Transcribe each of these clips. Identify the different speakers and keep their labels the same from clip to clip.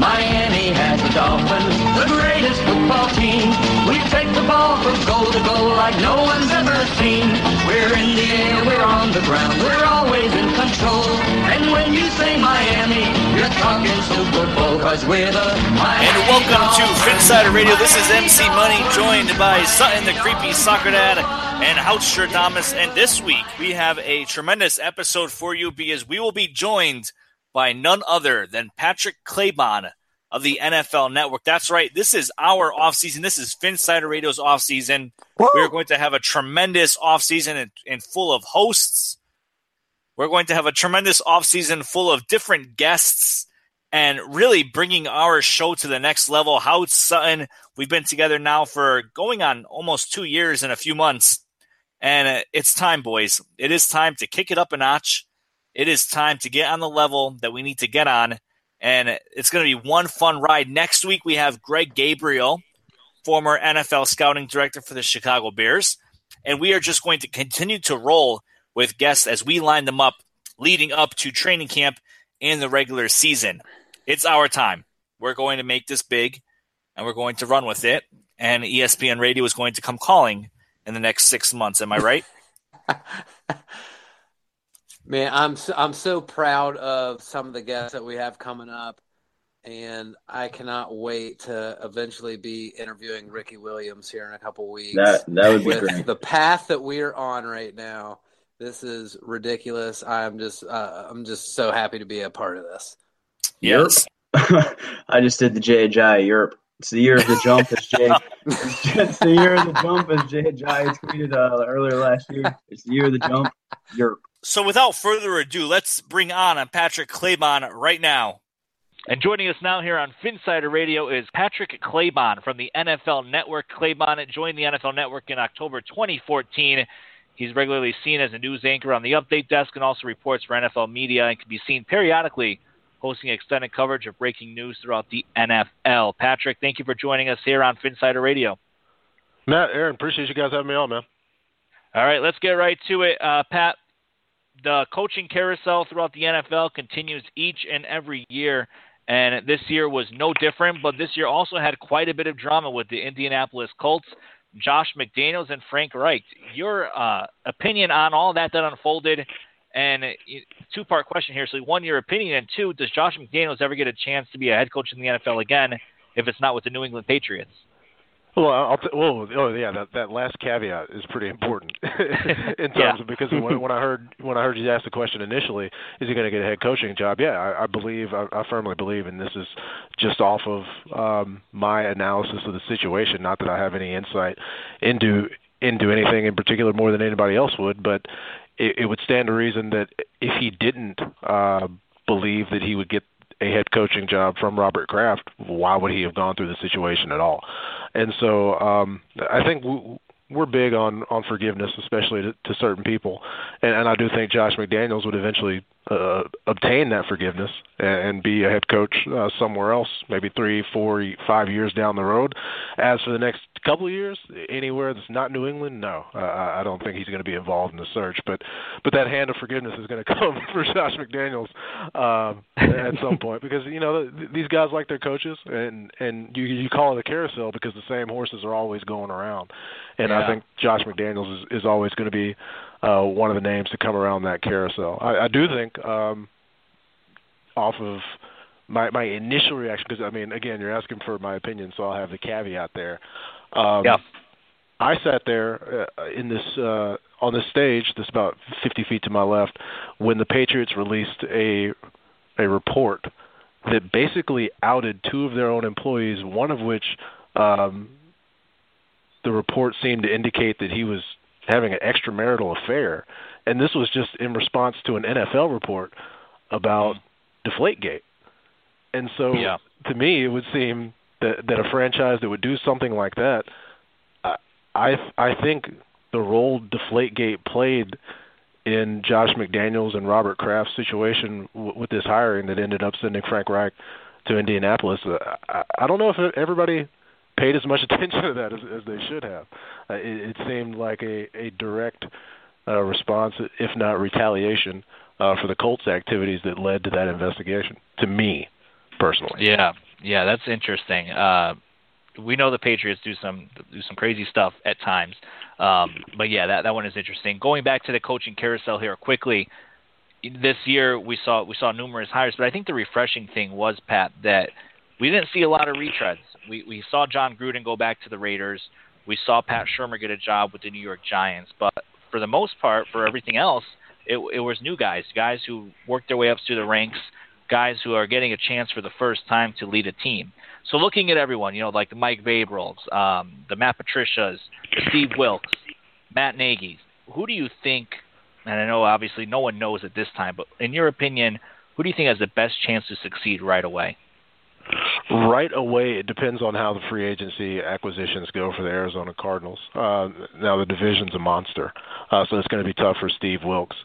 Speaker 1: Miami has the Dolphins, the greatest football team. We take the ball from goal to goal like no one's ever seen. We're in the air, we're on the ground, we're always in control. And when you say Miami, you're talking Super Bowl, cause we're the Miami
Speaker 2: And welcome to. Phinsider Radio. This is MC Money, joined by Sutton, the creepy soccer dad, and Houtstradamus. And this week we have a tremendous episode for you because we will be joined by none other than Patrick Claybon of the NFL Network. That's right. This is our offseason. This is Phinsider Radio's offseason. We're going to have a tremendous offseason and, and full of hosts. We're going to have a tremendous offseason full of different guests and really bringing our show to the next level. How Sutton, we've been together now for going on almost two years and a few months. And uh, it's time, boys. It is time to kick it up a notch. It is time to get on the level that we need to get on. And it's going to be one fun ride. Next week, we have Greg Gabriel, former NFL scouting director for the Chicago Bears. And we are just going to continue to roll with guests as we line them up leading up to training camp and the regular season. It's our time. We're going to make this big and we're going to run with it. And ESPN Radio is going to come calling in the next six months. Am I right?
Speaker 3: Man, I'm so, I'm so proud of some of the guests that we have coming up, and I cannot wait to eventually be interviewing Ricky Williams here in a couple weeks.
Speaker 4: That that would be
Speaker 3: With
Speaker 4: great.
Speaker 3: the path that we're on right now, this is ridiculous. I'm just uh, I'm just so happy to be a part of this.
Speaker 2: Yes.
Speaker 4: I just did the JHI Europe. It's the year of the jump, as Jay. it's the year of the jump, as JHI tweeted uh, earlier last year. It's the year of the jump, Europe.
Speaker 2: So without further ado, let's bring on Patrick Claybon right now. And joining us now here on Phinsider Radio is Patrick Claybon from the NFL Network. Claybon joined the NFL Network in October 2014. He's regularly seen as a news anchor on the update desk and also reports for NFL media and can be seen periodically hosting extended coverage of breaking news throughout the NFL. Patrick, thank you for joining us here on Phinsider Radio.
Speaker 5: Matt, Aaron, appreciate you guys having me on, man.
Speaker 2: All right, let's get right to it. Uh, Pat, the coaching carousel throughout the NFL continues each and every year, and this year was no different. But this year also had quite a bit of drama with the Indianapolis Colts, Josh McDaniels, and Frank Reich. Your uh, opinion on all that that unfolded, and two part question here. So, one, your opinion, and two, does Josh McDaniels ever get a chance to be a head coach in the NFL again if it's not with the New England Patriots?
Speaker 5: Well, I'll t- well, oh yeah, that that last caveat is pretty important in terms
Speaker 2: Yeah.
Speaker 5: of because when, when I heard when I heard you ask the question initially, is he going to get a head coaching job? Yeah, I, I believe, I, I firmly believe, and this is just off of um, my analysis of the situation. Not that I have any insight into into anything in particular more than anybody else would, but it, it would stand to reason that if he didn't uh, believe that he would get a head coaching job from Robert Kraft, why would he have gone through the situation at all? And so um, I think w- we're big on on forgiveness, especially to, to certain people, and, and I do think Josh McDaniels would eventually uh, obtain that forgiveness and, be a head coach uh, somewhere else, maybe three, four, five years down the road. As for the next couple of years, anywhere that's not New England, no, uh, I don't think he's going to be involved in the search. But but that hand of forgiveness is going to come for Josh McDaniels um, at some point because you know th- these guys like their coaches, and and you you call it a carousel because the same horses are always going around, and I think Josh McDaniels is, is always going to be uh, one of the names to come around that carousel. I, I do think, um, off of my my initial reaction, because I mean, again, you're asking for my opinion, so I'll have the caveat there. Um,
Speaker 2: yeah.
Speaker 5: I sat there uh, in this uh, on this stage, this about 50 feet to my left, when the Patriots released a a report that basically outed two of their own employees, one of which um, the report seemed to indicate that he was having an extramarital affair, and this was just in response to an NFL report about Deflategate. And so,
Speaker 2: yeah.
Speaker 5: to me, it would seem that that a franchise that would do something like that, I I, I think the role Deflategate played in Josh McDaniels and Robert Kraft's situation w- with this hiring that ended up sending Frank Reich to Indianapolis. Uh, I, I don't know if everybody paid as much attention to that as, as they should have. Uh, it, it seemed like a, a direct uh, response, if not retaliation, uh, for the Colts' activities that led to that investigation. To me, personally.
Speaker 2: Yeah, yeah, that's interesting. Uh, we know the Patriots do some do some crazy stuff at times, um, but yeah, that that one is interesting. Going back to the coaching carousel here quickly, this year we saw we saw numerous hires, but I think the refreshing thing was Pat that we didn't see a lot of retreads. We we saw Jon Gruden go back to the Raiders. We saw Pat Shurmur get a job with the New York Giants, but for the most part, for everything else, it, it was new guys, guys who worked their way up through the ranks, guys who are getting a chance for the first time to lead a team. So looking at everyone, you know, like the Mike Vrabels, um, the Matt Patricias, the Steve Wilks, Matt Nagy's, who do you think? And I know obviously no one knows at this time, but in your opinion, who do you think has the best chance to succeed right away?
Speaker 5: Right away, it depends on how the free agency acquisitions go for the Arizona Cardinals. Uh, now the division's a monster, uh, so it's going to be tough for Steve Wilks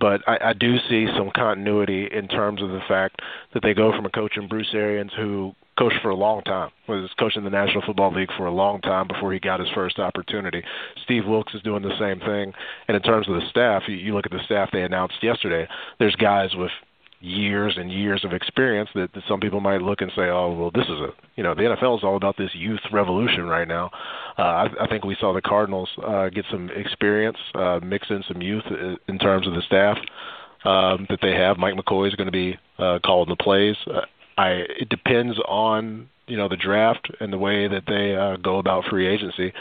Speaker 5: but I, I do see some continuity in terms of the fact that they go from a coach in Bruce Arians who coached for a long time, was coaching the National Football League for a long time before he got his first opportunity. Steve Wilks is doing the same thing. And in terms of the staff, you, you look at the staff they announced yesterday. There's guys with years and years of experience that, that some people might look and say, oh, well, this is a, you know, the NFL is all about this youth revolution right now. Uh, I, I think we saw the Cardinals uh, get some experience, uh, mix in some youth in terms of the staff um, that they have. Mike McCoy is going to be uh, calling the plays. Uh, I it depends on you know the draft and the way that they uh, go about free agency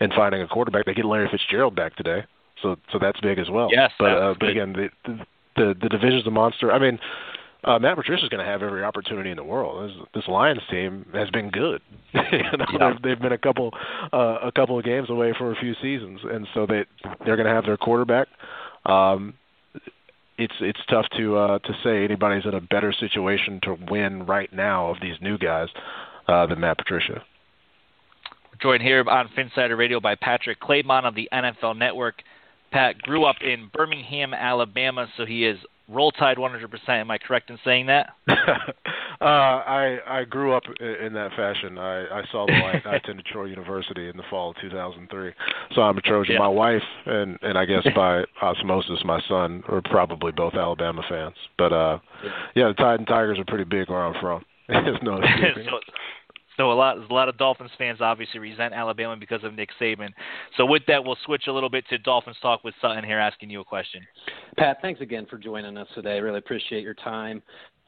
Speaker 5: and finding a quarterback. They get Larry Fitzgerald back today, so so that's big as well.
Speaker 2: Yes,
Speaker 5: but uh, but again, the, the the the division's a monster. I mean, uh, Matt Patricia's going to have every opportunity in the world. This, this Lions team has been good. you know, yeah. they've, they've been a couple uh, a couple of games away for a few seasons, and so they they're going to have their quarterback. Um, it's it's tough to uh, to say anybody's in a better situation to win right now of these new guys uh, than Matt Patricia.
Speaker 2: We're joined here on Phinsider Radio by Patrick Claybon of the NFL Network. Pat grew up in Birmingham, Alabama, so he is roll tide 100%. Am I correct in saying that?
Speaker 5: uh, I I grew up in that fashion. I, I saw the light. I attended Troy University in the fall of 2003, so I'm a Trojan.
Speaker 2: Yeah.
Speaker 5: My wife and and I guess by osmosis, my son are probably both Alabama fans. But uh, yeah, the Tide and Tigers are pretty big where I'm from. There's no
Speaker 2: so, so a lot, a lot of Dolphins fans obviously resent Alabama because of Nick Saban. So with that, we'll switch a little bit to Dolphins talk with Sutton here, asking you a question.
Speaker 3: Pat, thanks again for joining us today. Really appreciate your time.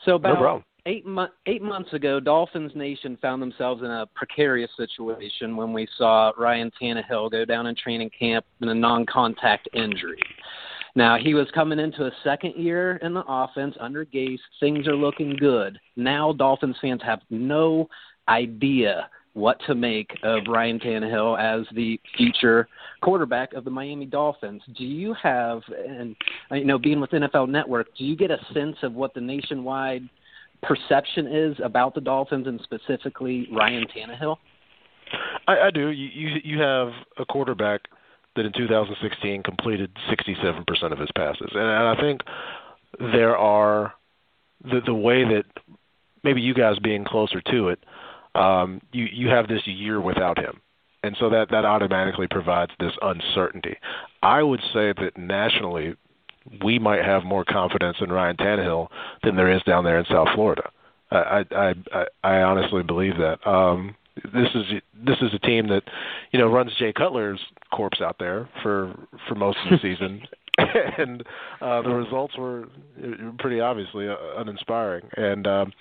Speaker 3: So about
Speaker 5: no
Speaker 3: eight mo- eight months ago, Dolphins Nation found themselves in a precarious situation when we saw Ryan Tannehill go down in training camp in a non-contact injury. Now he was coming into a second year in the offense under Gase. Things are looking good. Now Dolphins fans have no idea what to make of Ryan Tannehill as the future quarterback of the Miami Dolphins. Do you have, and you know, being with NFL Network, do you get a sense of what the nationwide perception is about the Dolphins and specifically Ryan Tannehill?
Speaker 5: I, I do. You, you you have a quarterback that in 2016 completed 67% of his passes, and, and I think there are the the way that maybe you guys being closer to it um, you you have this year without him, and so that that automatically provides this uncertainty. I would say that nationally, we might have more confidence in Ryan Tannehill than there is down there in South Florida. I I I, I honestly believe that. Um, this is this is a team that you know runs Jay Cutler's corpse out there for for most of the season, and uh, the results were pretty obviously uh, uninspiring. And um,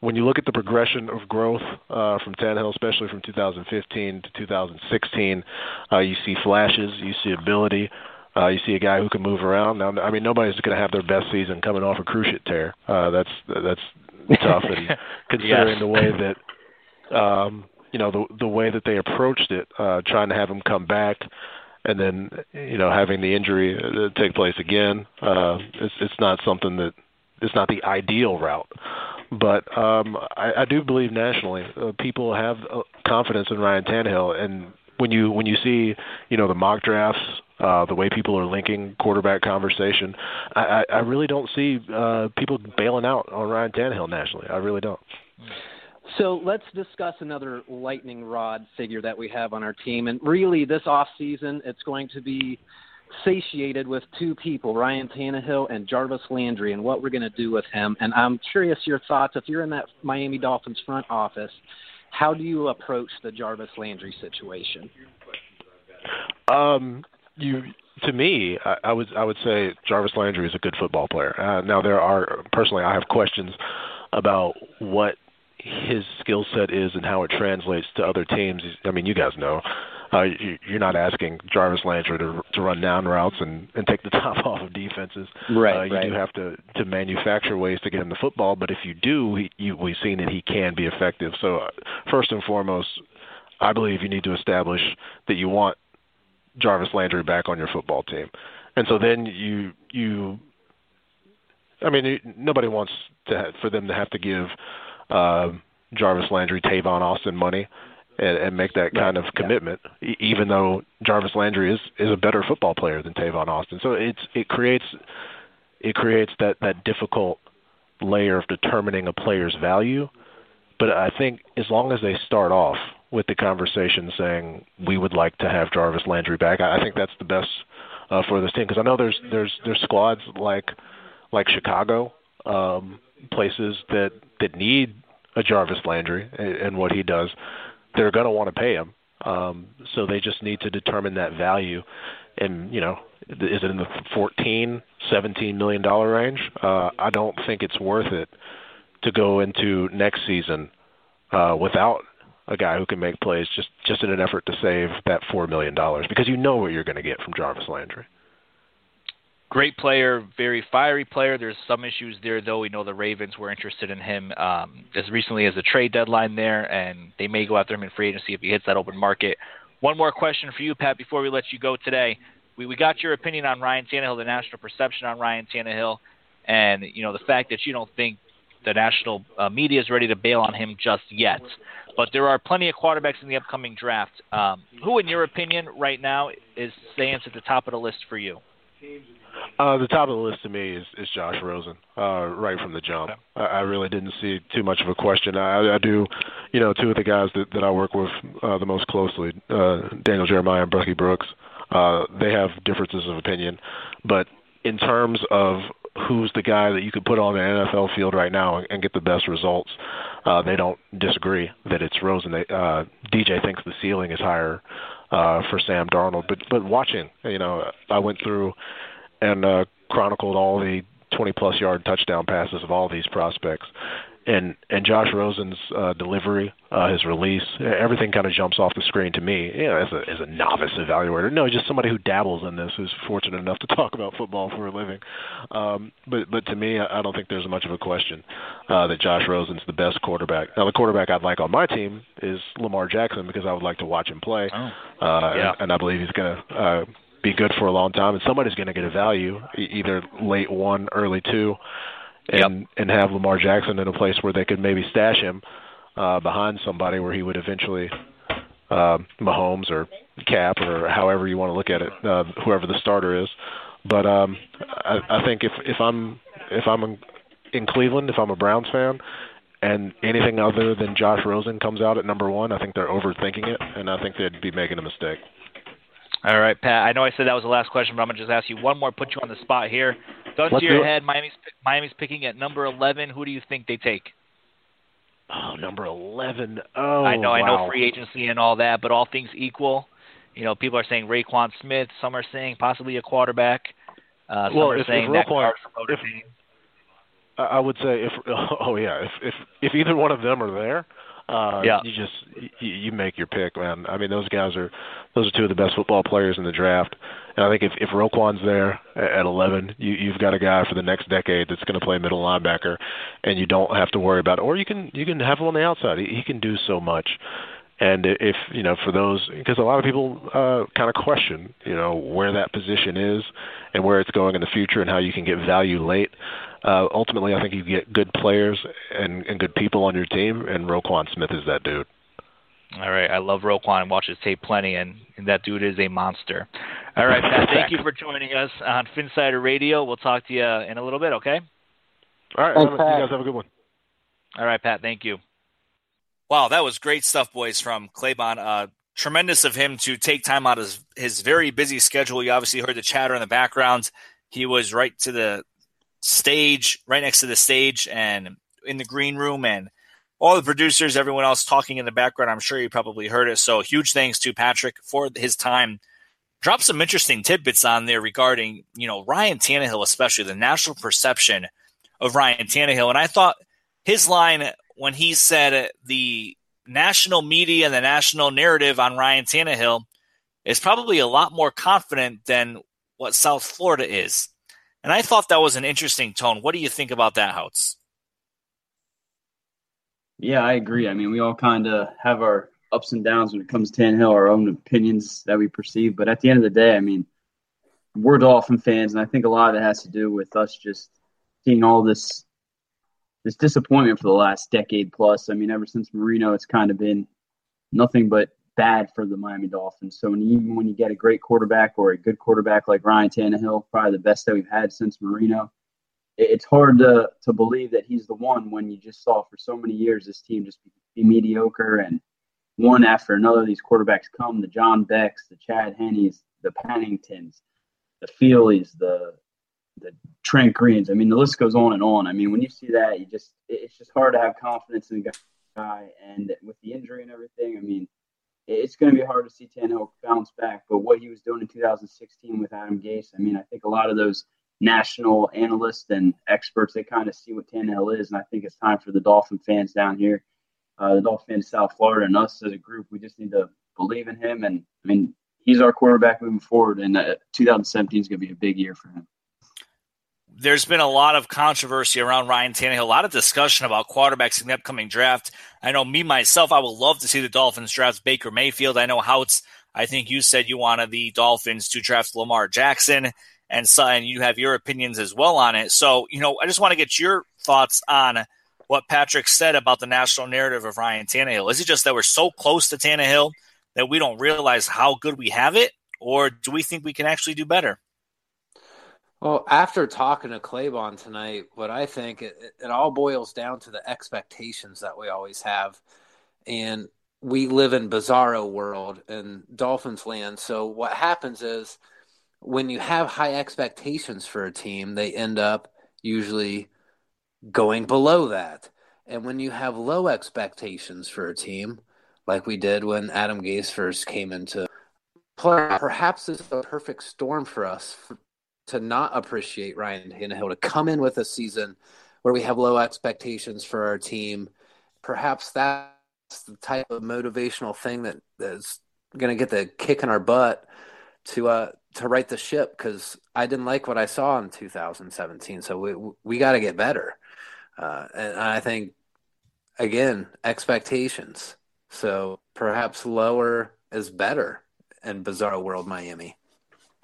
Speaker 5: when you look at the progression of growth uh, from Tannehill, especially from 2015 to 2016, uh, you see flashes, you see ability. Uh, you see a guy who can move around. Now, I mean, nobody's going to have their best season coming off a cruciate tear. Uh, that's that's tough, and considering yes. the way that um, you know the the way that they approached it, uh, trying to have him come back, and then you know having the injury uh, take place again. Uh, it's it's not something that it's not the ideal route, but um, I, I do believe nationally uh, people have uh, confidence in Ryan Tannehill, and when you when you see you know the mock drafts uh, the way people are linking quarterback conversation. I, I, I really don't see uh, people bailing out on Ryan Tannehill nationally. I really don't.
Speaker 3: So let's discuss another lightning rod figure that we have on our team. And really, this off season, it's going to be satiated with two people, Ryan Tannehill and Jarvis Landry, and what we're going to do with him. And I'm curious your thoughts. If you're in that Miami Dolphins front office, how do you approach the Jarvis Landry situation?
Speaker 5: Um, you to me, I, I would I would say Jarvis Landry is a good football player. Uh, now there are personally, I have questions about what his skill set is and how it translates to other teams. I mean, you guys know. Uh, you're not asking Jarvis Landry to to run down routes and and take the top off of defenses.
Speaker 3: Right.
Speaker 5: Uh, you
Speaker 3: right.
Speaker 5: do have to to manufacture ways to get him the football, but if you do, he, you, we've seen that he can be effective. So uh, first and foremost, I believe you need to establish that you want Jarvis Landry back on your football team. And so then you you I mean nobody wants to have, for them to have to give uh, Jarvis Landry Tavon Austin money and, and make that kind of commitment, yeah. even though Jarvis Landry is is a better football player than Tavon Austin. So it's it creates it creates that that difficult layer of determining a player's value. But I think as long as they start off with the conversation saying we would like to have Jarvis Landry back. I, I think that's the best uh, for this team because I know there's there's there's squads like like Chicago, um, places that that need a Jarvis Landry and, and what he does. They're going to want to pay him, um, so they just need to determine that value. And you know, is it in the 14, 17 million dollar range? Uh, I don't think it's worth it to go into next season uh, without a guy who can make plays just just in an effort to save that four million dollars because you know what you're going to get from Jarvis Landry.
Speaker 2: Great player, very fiery player. There's some issues there, though. We know the Ravens were interested in him um, as recently as the trade deadline there, and they may go after him in free agency if he hits that open market. One more question for you, Pat, before we let you go today. We, we got your opinion on Ryan Tannehill, the national perception on Ryan Tannehill, and you know the fact that you don't think the national uh, media is ready to bail on him just yet. But there are plenty of quarterbacks in the upcoming draft. Um, who, in your opinion, right now is stands at the top of the list for you?
Speaker 5: Uh, the top of the list to me is, is Josh Rosen, uh, right from the jump. I, I really didn't see too much of a question. I, I do, you know, two of the guys that, that I work with uh, the most closely, uh, Daniel Jeremiah and Bucky Brooks. Uh, they have differences of opinion, but in terms of who's the guy that you could put on the NFL field right now and, and get the best results. Uh, they don't disagree that it's Rosen. They, uh, DJ thinks the ceiling is higher uh, for Sam Darnold, but but watching, you know, I went through and uh, chronicled all the 20 plus yard touchdown passes of all these prospects, and and Josh Rosen's uh, delivery, uh, his release, everything kind of jumps off the screen to me. You know, as a as a novice evaluator, no, just somebody who dabbles in this, who's fortunate enough to talk about football for a living. Um, but but to me, I don't think there's much of a question uh, that Josh Rosen's the best quarterback. Now, the quarterback I'd like on my team is Lamar Jackson because I would like to watch him play,
Speaker 2: oh.
Speaker 5: uh,
Speaker 2: yeah.
Speaker 5: and, and I believe he's going to. Uh, be good for a long time, and somebody's going to get a value, either late one, early two, and
Speaker 2: yep.
Speaker 5: and have Lamar Jackson in a place where they could maybe stash him uh, behind somebody where he would eventually uh, Mahomes or Kap or however you want to look at it, uh, whoever the starter is. But um, I, I think if if I'm if I'm in Cleveland, if I'm a Browns fan, and anything other than Josh Rosen comes out at number one, I think they're overthinking it, and I think they'd be making a mistake.
Speaker 2: All right, Pat. I know I said that was the last question, but I'm gonna just ask you one more. Put you on the spot here. Gun
Speaker 5: Let's
Speaker 2: to your head. Miami's Miami's picking at number 11. Who do you think they take?
Speaker 5: Oh, number eleven. Oh,
Speaker 2: I know, I know, free agency and all that, but all things equal, you know, people are saying Roquan Smith. Some are saying possibly a quarterback. Uh, some
Speaker 5: Well,
Speaker 2: are
Speaker 5: if- if
Speaker 2: that
Speaker 5: Roquan- if- I I would say if oh yeah if if if either one of them are there, uh,
Speaker 2: Yeah.
Speaker 5: you just you, you make your pick, man. I mean those guys are those are two of the best football players in the draft, and I think if if Roquan's there at at 11, you you've got a guy for the next decade that's going to play middle linebacker, and you don't have to worry about. It. Or you can you can have him on the outside. He, he can do so much. And if you know, for those, because a lot of people uh, kind of question, you know, where that position is and where it's going in the future, and how you can get value late. Uh, ultimately, I think you get good players and, and good people on your team, and Roquan Smith is that dude.
Speaker 2: All right, I love Roquan and watch his tape plenty, and, and that dude is a monster. All right, Pat, thank you for joining us on Phinsider Radio. We'll talk to you in a little bit, okay?
Speaker 5: All right,
Speaker 3: Thanks,
Speaker 5: you guys have a good one.
Speaker 2: All right, Pat, thank you. Wow, that was great stuff, boys, from Claybon. Uh, tremendous of him to take time out of his, his very busy schedule. You obviously heard the chatter in the background. He was right to the stage, right next to the stage, and in the green room, and all the producers, everyone else talking in the background. I'm sure you probably heard it. So, huge thanks to Patrick for his time. Drop some interesting tidbits on there regarding, you know, Ryan Tannehill, especially the national perception of Ryan Tannehill. And I thought his line when he said the national media and the national narrative on Ryan Tannehill is probably a lot more confident than what South Florida is. And I thought that was an interesting tone. What do you think about that, Houts?
Speaker 4: Yeah, I agree. I mean, we all kind of have our ups and downs when it comes to Tannehill, our own opinions that we perceive. But at the end of the day, I mean, we're Dolphin fans, and I think a lot of it has to do with us just seeing all this this disappointment for the last decade plus. I mean, ever since Marino, it's kind of been nothing but bad for the Miami Dolphins. So even when you get a great quarterback or a good quarterback like Ryan Tannehill, probably the best that we've had since Marino, it's hard to to believe that he's the one when you just saw for so many years this team just be, be mediocre and one after another these quarterbacks come the John Becks, the Chad Hennes, the Penningtons, the Feeleys, the the Trent Greens. I mean, the list goes on and on. I mean, when you see that, you just it's just hard to have confidence in the guy. And with the injury and everything, I mean, it's going to be hard to see Tannehill bounce back. But what he was doing in 2016 with Adam Gase, I mean, I think a lot of those national analysts and experts they kind of see what Tannehill is, and I think it's time for the Dolphin fans down here, uh, the Dolphin fans South Florida, and us as a group, we just need to believe in him. And I mean, he's our quarterback moving forward, and uh, 2017 is going to be a big year for him.
Speaker 2: There's been a lot of controversy around Ryan Tannehill, a lot of discussion about quarterbacks in the upcoming draft. I know me myself, I would love to see the Dolphins draft Baker Mayfield. I know Houts, I think you said you wanted the Dolphins to draft Lamar Jackson, and Sutton, you have your opinions as well on it. So, you know, I just want to get your thoughts on what Patrick said about the national narrative of Ryan Tannehill. Is it just that we're so close to Tannehill that we don't realize how good we have it, or do we think we can actually do better?
Speaker 6: Well, after talking to Claybon tonight, what I think it, it all boils down to the expectations that we always have, and we live in bizarro world in Dolphins land. So what happens is when you have high expectations for a team, they end up usually going below that. And when you have low expectations for a team, like we did when Adam Gase first came into play, perhaps is a perfect storm for us to not appreciate Ryan Tannehill, to come in with a season where we have low expectations for our team. Perhaps that's the type of motivational thing that is going to get the kick in our butt to uh to right the ship because I didn't like what I saw in 2017. So we we got to get better, uh, and I think again expectations. So perhaps lower is better in bizarre World Miami.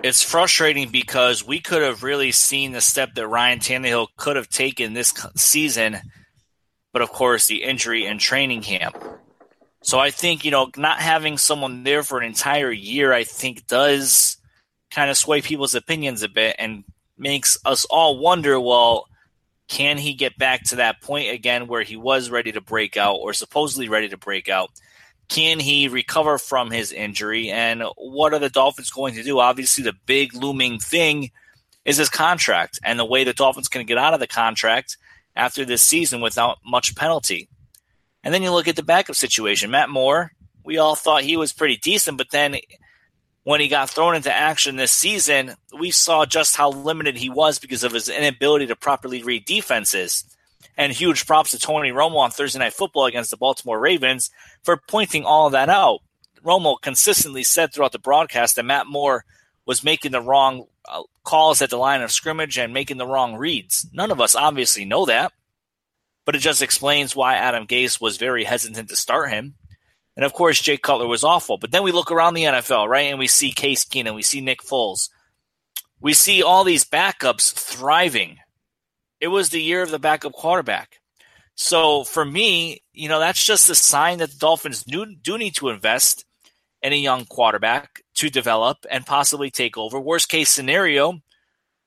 Speaker 2: It's frustrating because we could have really seen the step that Ryan Tannehill could have taken this season, but of course the injury in training camp. So I think you know not having someone there for an entire year, I think does kind of sway people's opinions a bit and makes us all wonder. Well, can he get back to that point again where he was ready to break out or supposedly ready to break out? Can he recover from his injury? And what are the Dolphins going to do? Obviously, the big looming thing is his contract and the way the Dolphins can get out of the contract after this season without much penalty. And then you look at the backup situation. Matt Moore, we all thought he was pretty decent, but then when he got thrown into action this season, we saw just how limited he was because of his inability to properly read defenses. And huge props to Tony Romo on Thursday Night Football against the Baltimore Ravens for pointing all that out. Romo consistently said throughout the broadcast that Matt Moore was making the wrong uh, calls at the line of scrimmage and making the wrong reads. None of us obviously know that, but it just explains why Adam Gase was very hesitant to start him. And of course, Jay Cutler was awful. But then we look around the NFL, right? And we see Case Keenum, we see Nick Foles. We see all these backups thriving. It was the year of the backup quarterback. So for me, you know, that's just a sign that the Dolphins do, do need to invest in a young quarterback to develop and possibly take over. Worst case scenario,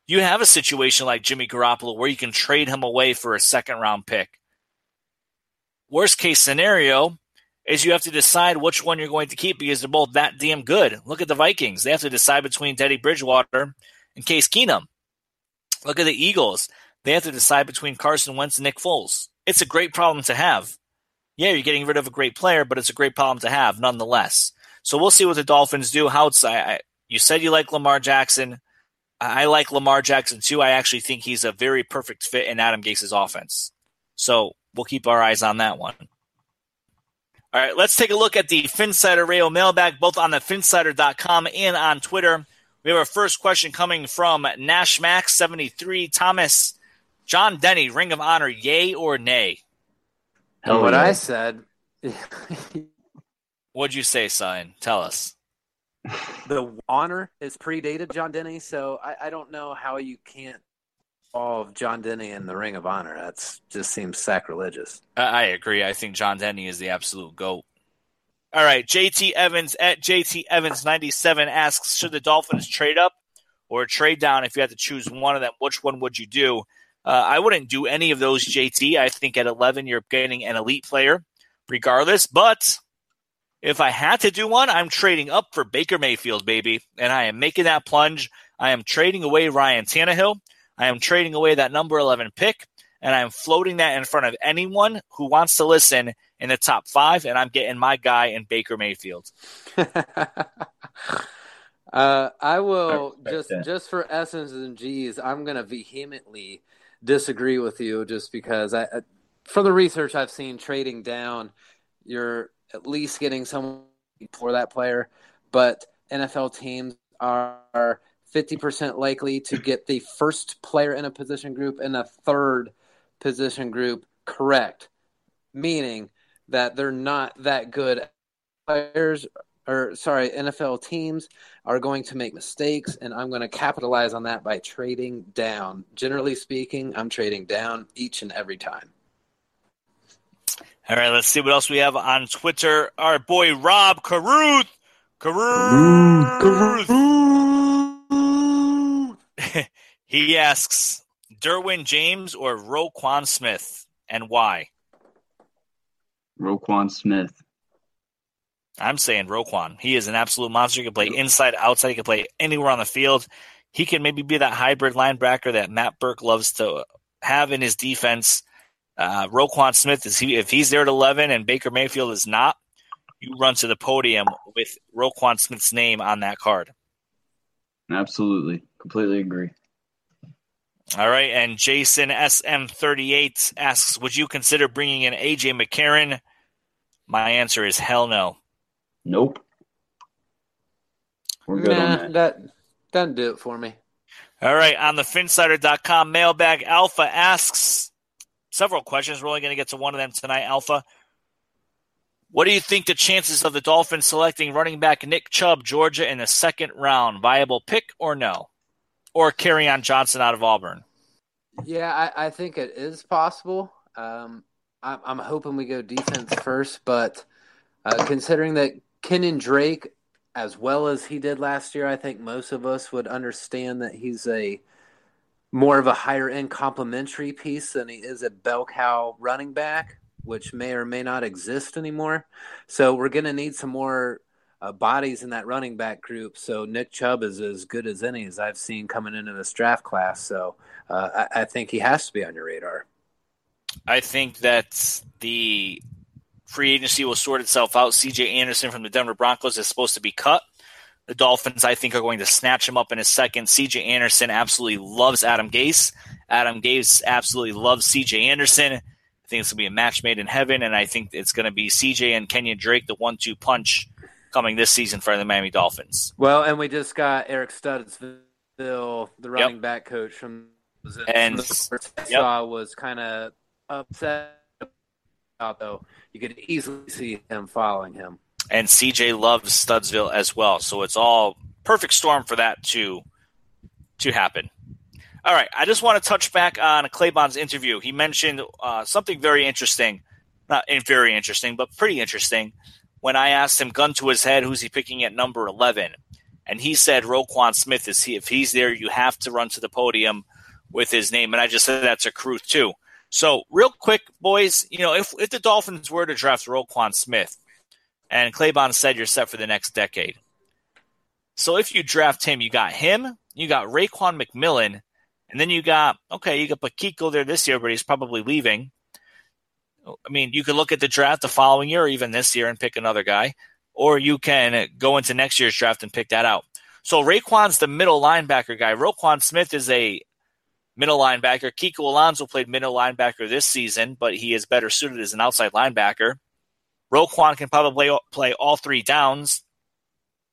Speaker 2: you have a situation like Jimmy Garoppolo where you can trade him away for a second round pick. Worst case scenario is you have to decide which one you're going to keep because they're both that damn good. Look at the Vikings. They have to decide between Teddy Bridgewater and Case Keenum. Look at the Eagles. They have to decide between Carson Wentz and Nick Foles. It's a great problem to have. Yeah, you're getting rid of a great player, but it's a great problem to have nonetheless. So we'll see what the Dolphins do. How it's, I, you said you like Lamar Jackson. I like Lamar Jackson too. I actually think he's a very perfect fit in Adam Gase's offense. So we'll keep our eyes on that one. All right, let's take a look at the Phinsider Radio mailbag, both on the Phinsider.com and on Twitter. We have our first question coming from Nash Max 73 Thomas. John Denney, Ring of Honor, yay or nay?
Speaker 6: Hell what yeah. I said.
Speaker 2: What'd you say, Sign? Tell us.
Speaker 6: The honor is predated John Denney, so I, I don't know how you can't involve John Denney in the Ring of Honor. That just seems sacrilegious.
Speaker 2: I agree. I think John Denney is the absolute goat. All right, JT Evans at JT Evans ninety seven asks: Should the Dolphins trade up or trade down? If you had to choose one of them, which one would you do? Uh, I wouldn't do any of those, JT. I think at eleven you're getting an elite player, regardless. But if I had to do one, I'm trading up for Baker Mayfield, baby, and I am making that plunge. I am trading away Ryan Tannehill. I am trading away that number 11 pick, and I'm floating that in front of anyone who wants to listen in the top five, and I'm getting my guy in Baker Mayfield.
Speaker 6: uh, I will just just for essence and G's. I'm going to vehemently disagree with you, just because I, from the research I've seen, trading down, you're at least getting someone for that player, but NFL teams are 50% likely to get the first player in a position group and a third position group correct, meaning that they're not that good players or sorry, NFL teams are going to make mistakes, and I'm going to capitalize on that by trading down. Generally speaking, I'm trading down each and every time.
Speaker 2: All right, let's see what else we have on Twitter. Our boy Rob Caruth. Caruth. Caruth. he asks Derwin James or Roquan Smith, and why?
Speaker 4: Roquan Smith.
Speaker 2: I'm saying Roquan. He is an absolute monster. He can play inside, outside. He can play anywhere on the field. He can maybe be that hybrid linebacker that Matt Burke loves to have in his defense. Uh, Roquan Smith is he if he's there at 11 and Baker Mayfield is not, you run to the podium with Roquan Smith's name on that card.
Speaker 4: Absolutely. Completely agree.
Speaker 2: All right. And Jason SM38 asks Would you consider bringing in AJ McCarron? My answer is hell no.
Speaker 4: Nope.
Speaker 6: We're good nah, on that. that. Doesn't do it for me.
Speaker 2: All right. On the Phinsider.com mailbag, Alpha asks several questions. We're only going to get to one of them tonight, Alpha. What do you think the chances of the Dolphins selecting running back Nick Chubb, Georgia, in the second round? Viable pick or no? Or Kerryon Johnson out of Auburn?
Speaker 6: Yeah, I, I think it is possible. Um, I'm, I'm, hoping we go defense first, but uh, considering that Kenyon Drake, as well as he did last year, I think most of us would understand that he's a more of a higher end complementary piece than he is a bell cow running back which may or may not exist anymore. So we're going to need some more uh, bodies in that running back group. So Nick Chubb is as good as any as I've seen coming into this draft class. So uh, I, I think he has to be on your radar.
Speaker 2: I think that the free agency will sort itself out. CJ Anderson from the Denver Broncos is supposed to be cut. The Dolphins, I think, are going to snatch him up in a second. CJ Anderson absolutely loves Adam Gase. Adam Gase absolutely loves CJ Anderson. I think it's going to be a match made in heaven, and I think it's going to be CJ and Kenyon Drake, the one two punch coming this season for the Miami Dolphins.
Speaker 6: Well, and we just got Eric Studesville, the running yep. back coach from
Speaker 2: and
Speaker 6: the yep. saw was kind of upset about though. You could easily see him following him.
Speaker 2: And CJ loves Studesville as well, so it's all perfect storm for that to to happen. All right, I just want to touch back on Claybon's interview. He mentioned uh, something very interesting, not very interesting, but pretty interesting. When I asked him, gun to his head, who's he picking at number eleven, and he said Roquan Smith is he. If he's there, you have to run to the podium with his name. And I just said that's a crew too. So real quick, boys, you know, if if the Dolphins were to draft Roquan Smith, and Claybon said you're set for the next decade. So if you draft him, you got him, you got Raekwon McMillan, and then you got okay, you got Kiko there this year, but he's probably leaving. I mean, you could look at the draft the following year or even this year and pick another guy, or you can go into next year's draft and pick that out. So Raekwon's the middle linebacker guy. Roquan Smith is a middle linebacker. Kiko Alonso played middle linebacker this season, but he is better suited as an outside linebacker. Roquan can probably play all three downs.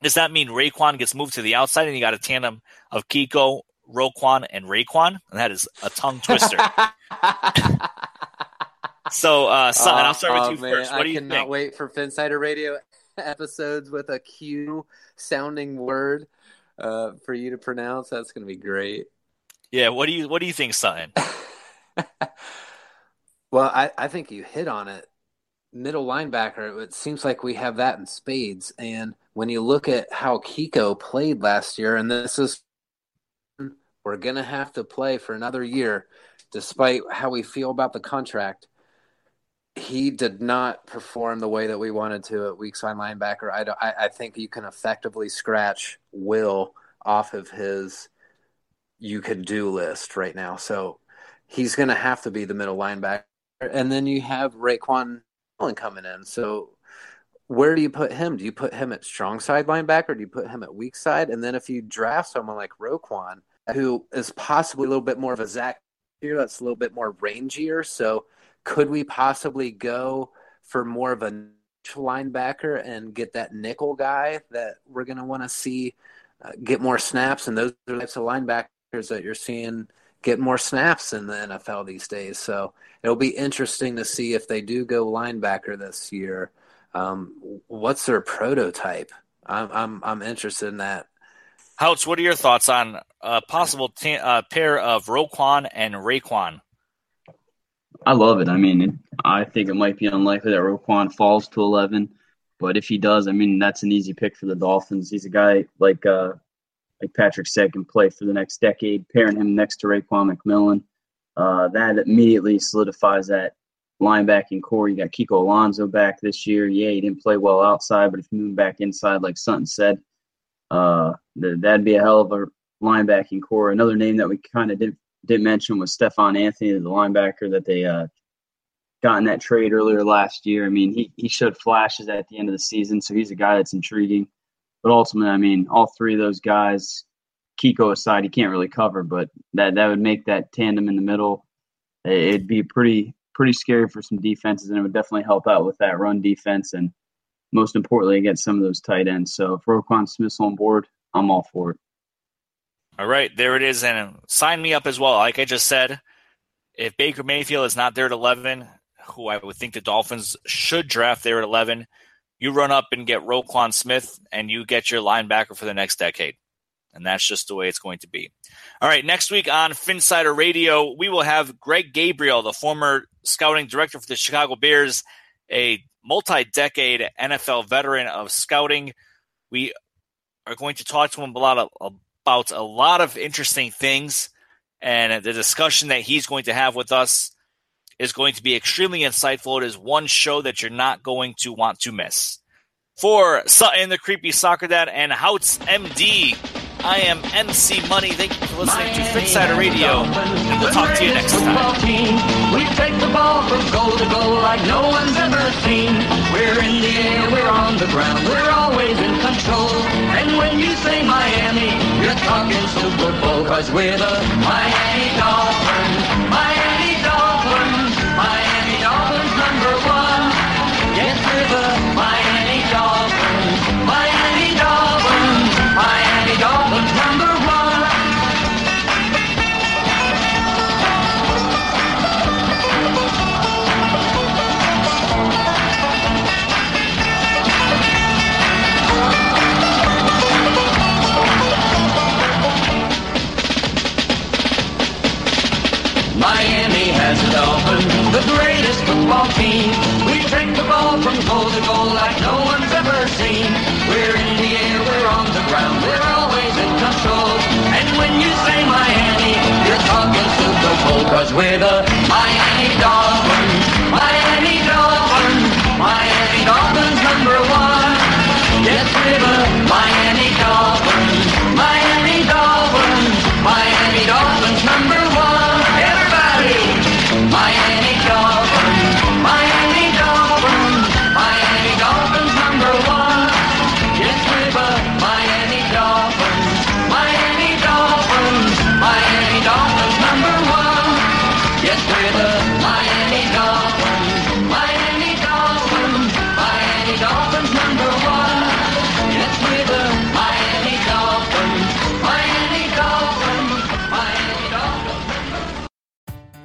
Speaker 2: Does that mean Raekwon gets moved to the outside and you got a tandem of Kiko, Roquan, and Raekwon? And that is a tongue twister. so, uh, so, uh, I'll start with
Speaker 6: oh,
Speaker 2: you
Speaker 6: man,
Speaker 2: first. What
Speaker 6: I
Speaker 2: do you
Speaker 6: cannot
Speaker 2: think?
Speaker 6: wait for Phinsider Radio episodes with a Q sounding word uh, for you to pronounce. That's going to be great.
Speaker 2: Yeah, what do you what do you think, Sutton?
Speaker 6: well, I, I think you hit on it. Middle linebacker, it seems like we have that in spades. And when you look at how Kiko played last year, and this is we're gonna have to play for another year, despite how we feel about the contract. He did not perform the way that we wanted to at weak side linebacker. I, I, I think you can effectively scratch Will off of his you could do list right now. So he's going to have to be the middle linebacker. And then you have Raekwon coming in. So where do you put him? Do you put him at strong side linebacker? Do you put him at weak side? And then if you draft someone like Roquan, who is possibly a little bit more of a Zach here, that's a little bit more rangier. So could we possibly go for more of a linebacker and get that nickel guy that we're going to want to see uh, get more snaps? And those types of linebackers that you're seeing get more snaps in the NFL these days. So it'll be interesting to see if they do go linebacker this year. Um, what's their prototype? I'm I'm I'm interested in that.
Speaker 2: Houts, what are your thoughts on a possible t- uh, pair of Roquan and Raekwon?
Speaker 4: I love it. I mean, it, I think it might be unlikely that Roquan falls to 11, but if he does, I mean, that's an easy pick for the Dolphins. He's a guy like uh, like Patrick said, can play for the next decade. Pairing him next to Raekwon McMillan, uh, that immediately solidifies that linebacking corps. You got Kiko Alonso back this year. Yeah, he didn't play well outside, but if you move back inside, like Sutton said, uh, that'd be a hell of a linebacking corps. Another name that we kind of didn't didn't mention was Stephone Anthony, the linebacker that they uh, got in that trade earlier last year. I mean, he, he showed flashes at the end of the season, so he's a guy that's intriguing. But ultimately, I mean, all three of those guys, Kiko aside, he can't really cover, but that that would make that tandem in the middle. Eh, it'd be pretty pretty scary for some defenses, and it would definitely help out with that run defense, and most importantly against some of those tight ends. So if Roquan Smith's on board, I'm all for it.
Speaker 2: All right, there it is, and sign me up as well. Like I just said, if Baker Mayfield is not there at 11, who I would think the Dolphins should draft there at 11, you run up and get Roquan Smith, and you get your linebacker for the next decade. And that's just the way it's going to be. All right, next week on Phinsider Radio, we will have Greg Gabriel, the former scouting director for the Chicago Bears, a multi decade NFL veteran of scouting. We are going to talk to him a, about a lot of interesting things and the discussion that he's going to have with us is going to be extremely insightful. It is one show that you're not going to want to miss. For Sutton, the creepy soccer dad, and Houts MD, I am MC Money. Thank you for listening to Phinsider Radio, and we'll talk to you next time.
Speaker 1: Team. We take the ball from goal to goal like no one's ever seen. We're in the air, we're on the ground, we're always in control. And when you say Miami, you're talking Super Bowl, cause we're the Miami Dolphins.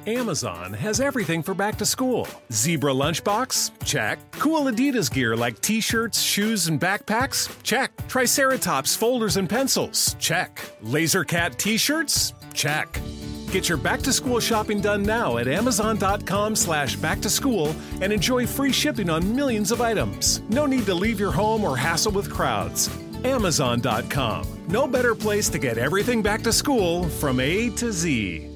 Speaker 7: Amazon has everything for back to school. Zebra lunchbox? Check. Cool Adidas gear like t shirts, shoes, and backpacks? Check. Triceratops folders and pencils? Check. Laser Cat t shirts? Check. Get your back to school shopping done now at Amazon.com slash back to school and enjoy free shipping on millions of items. No need to leave your home or hassle with crowds. Amazon.com. No better place to get everything back to school from A to Z.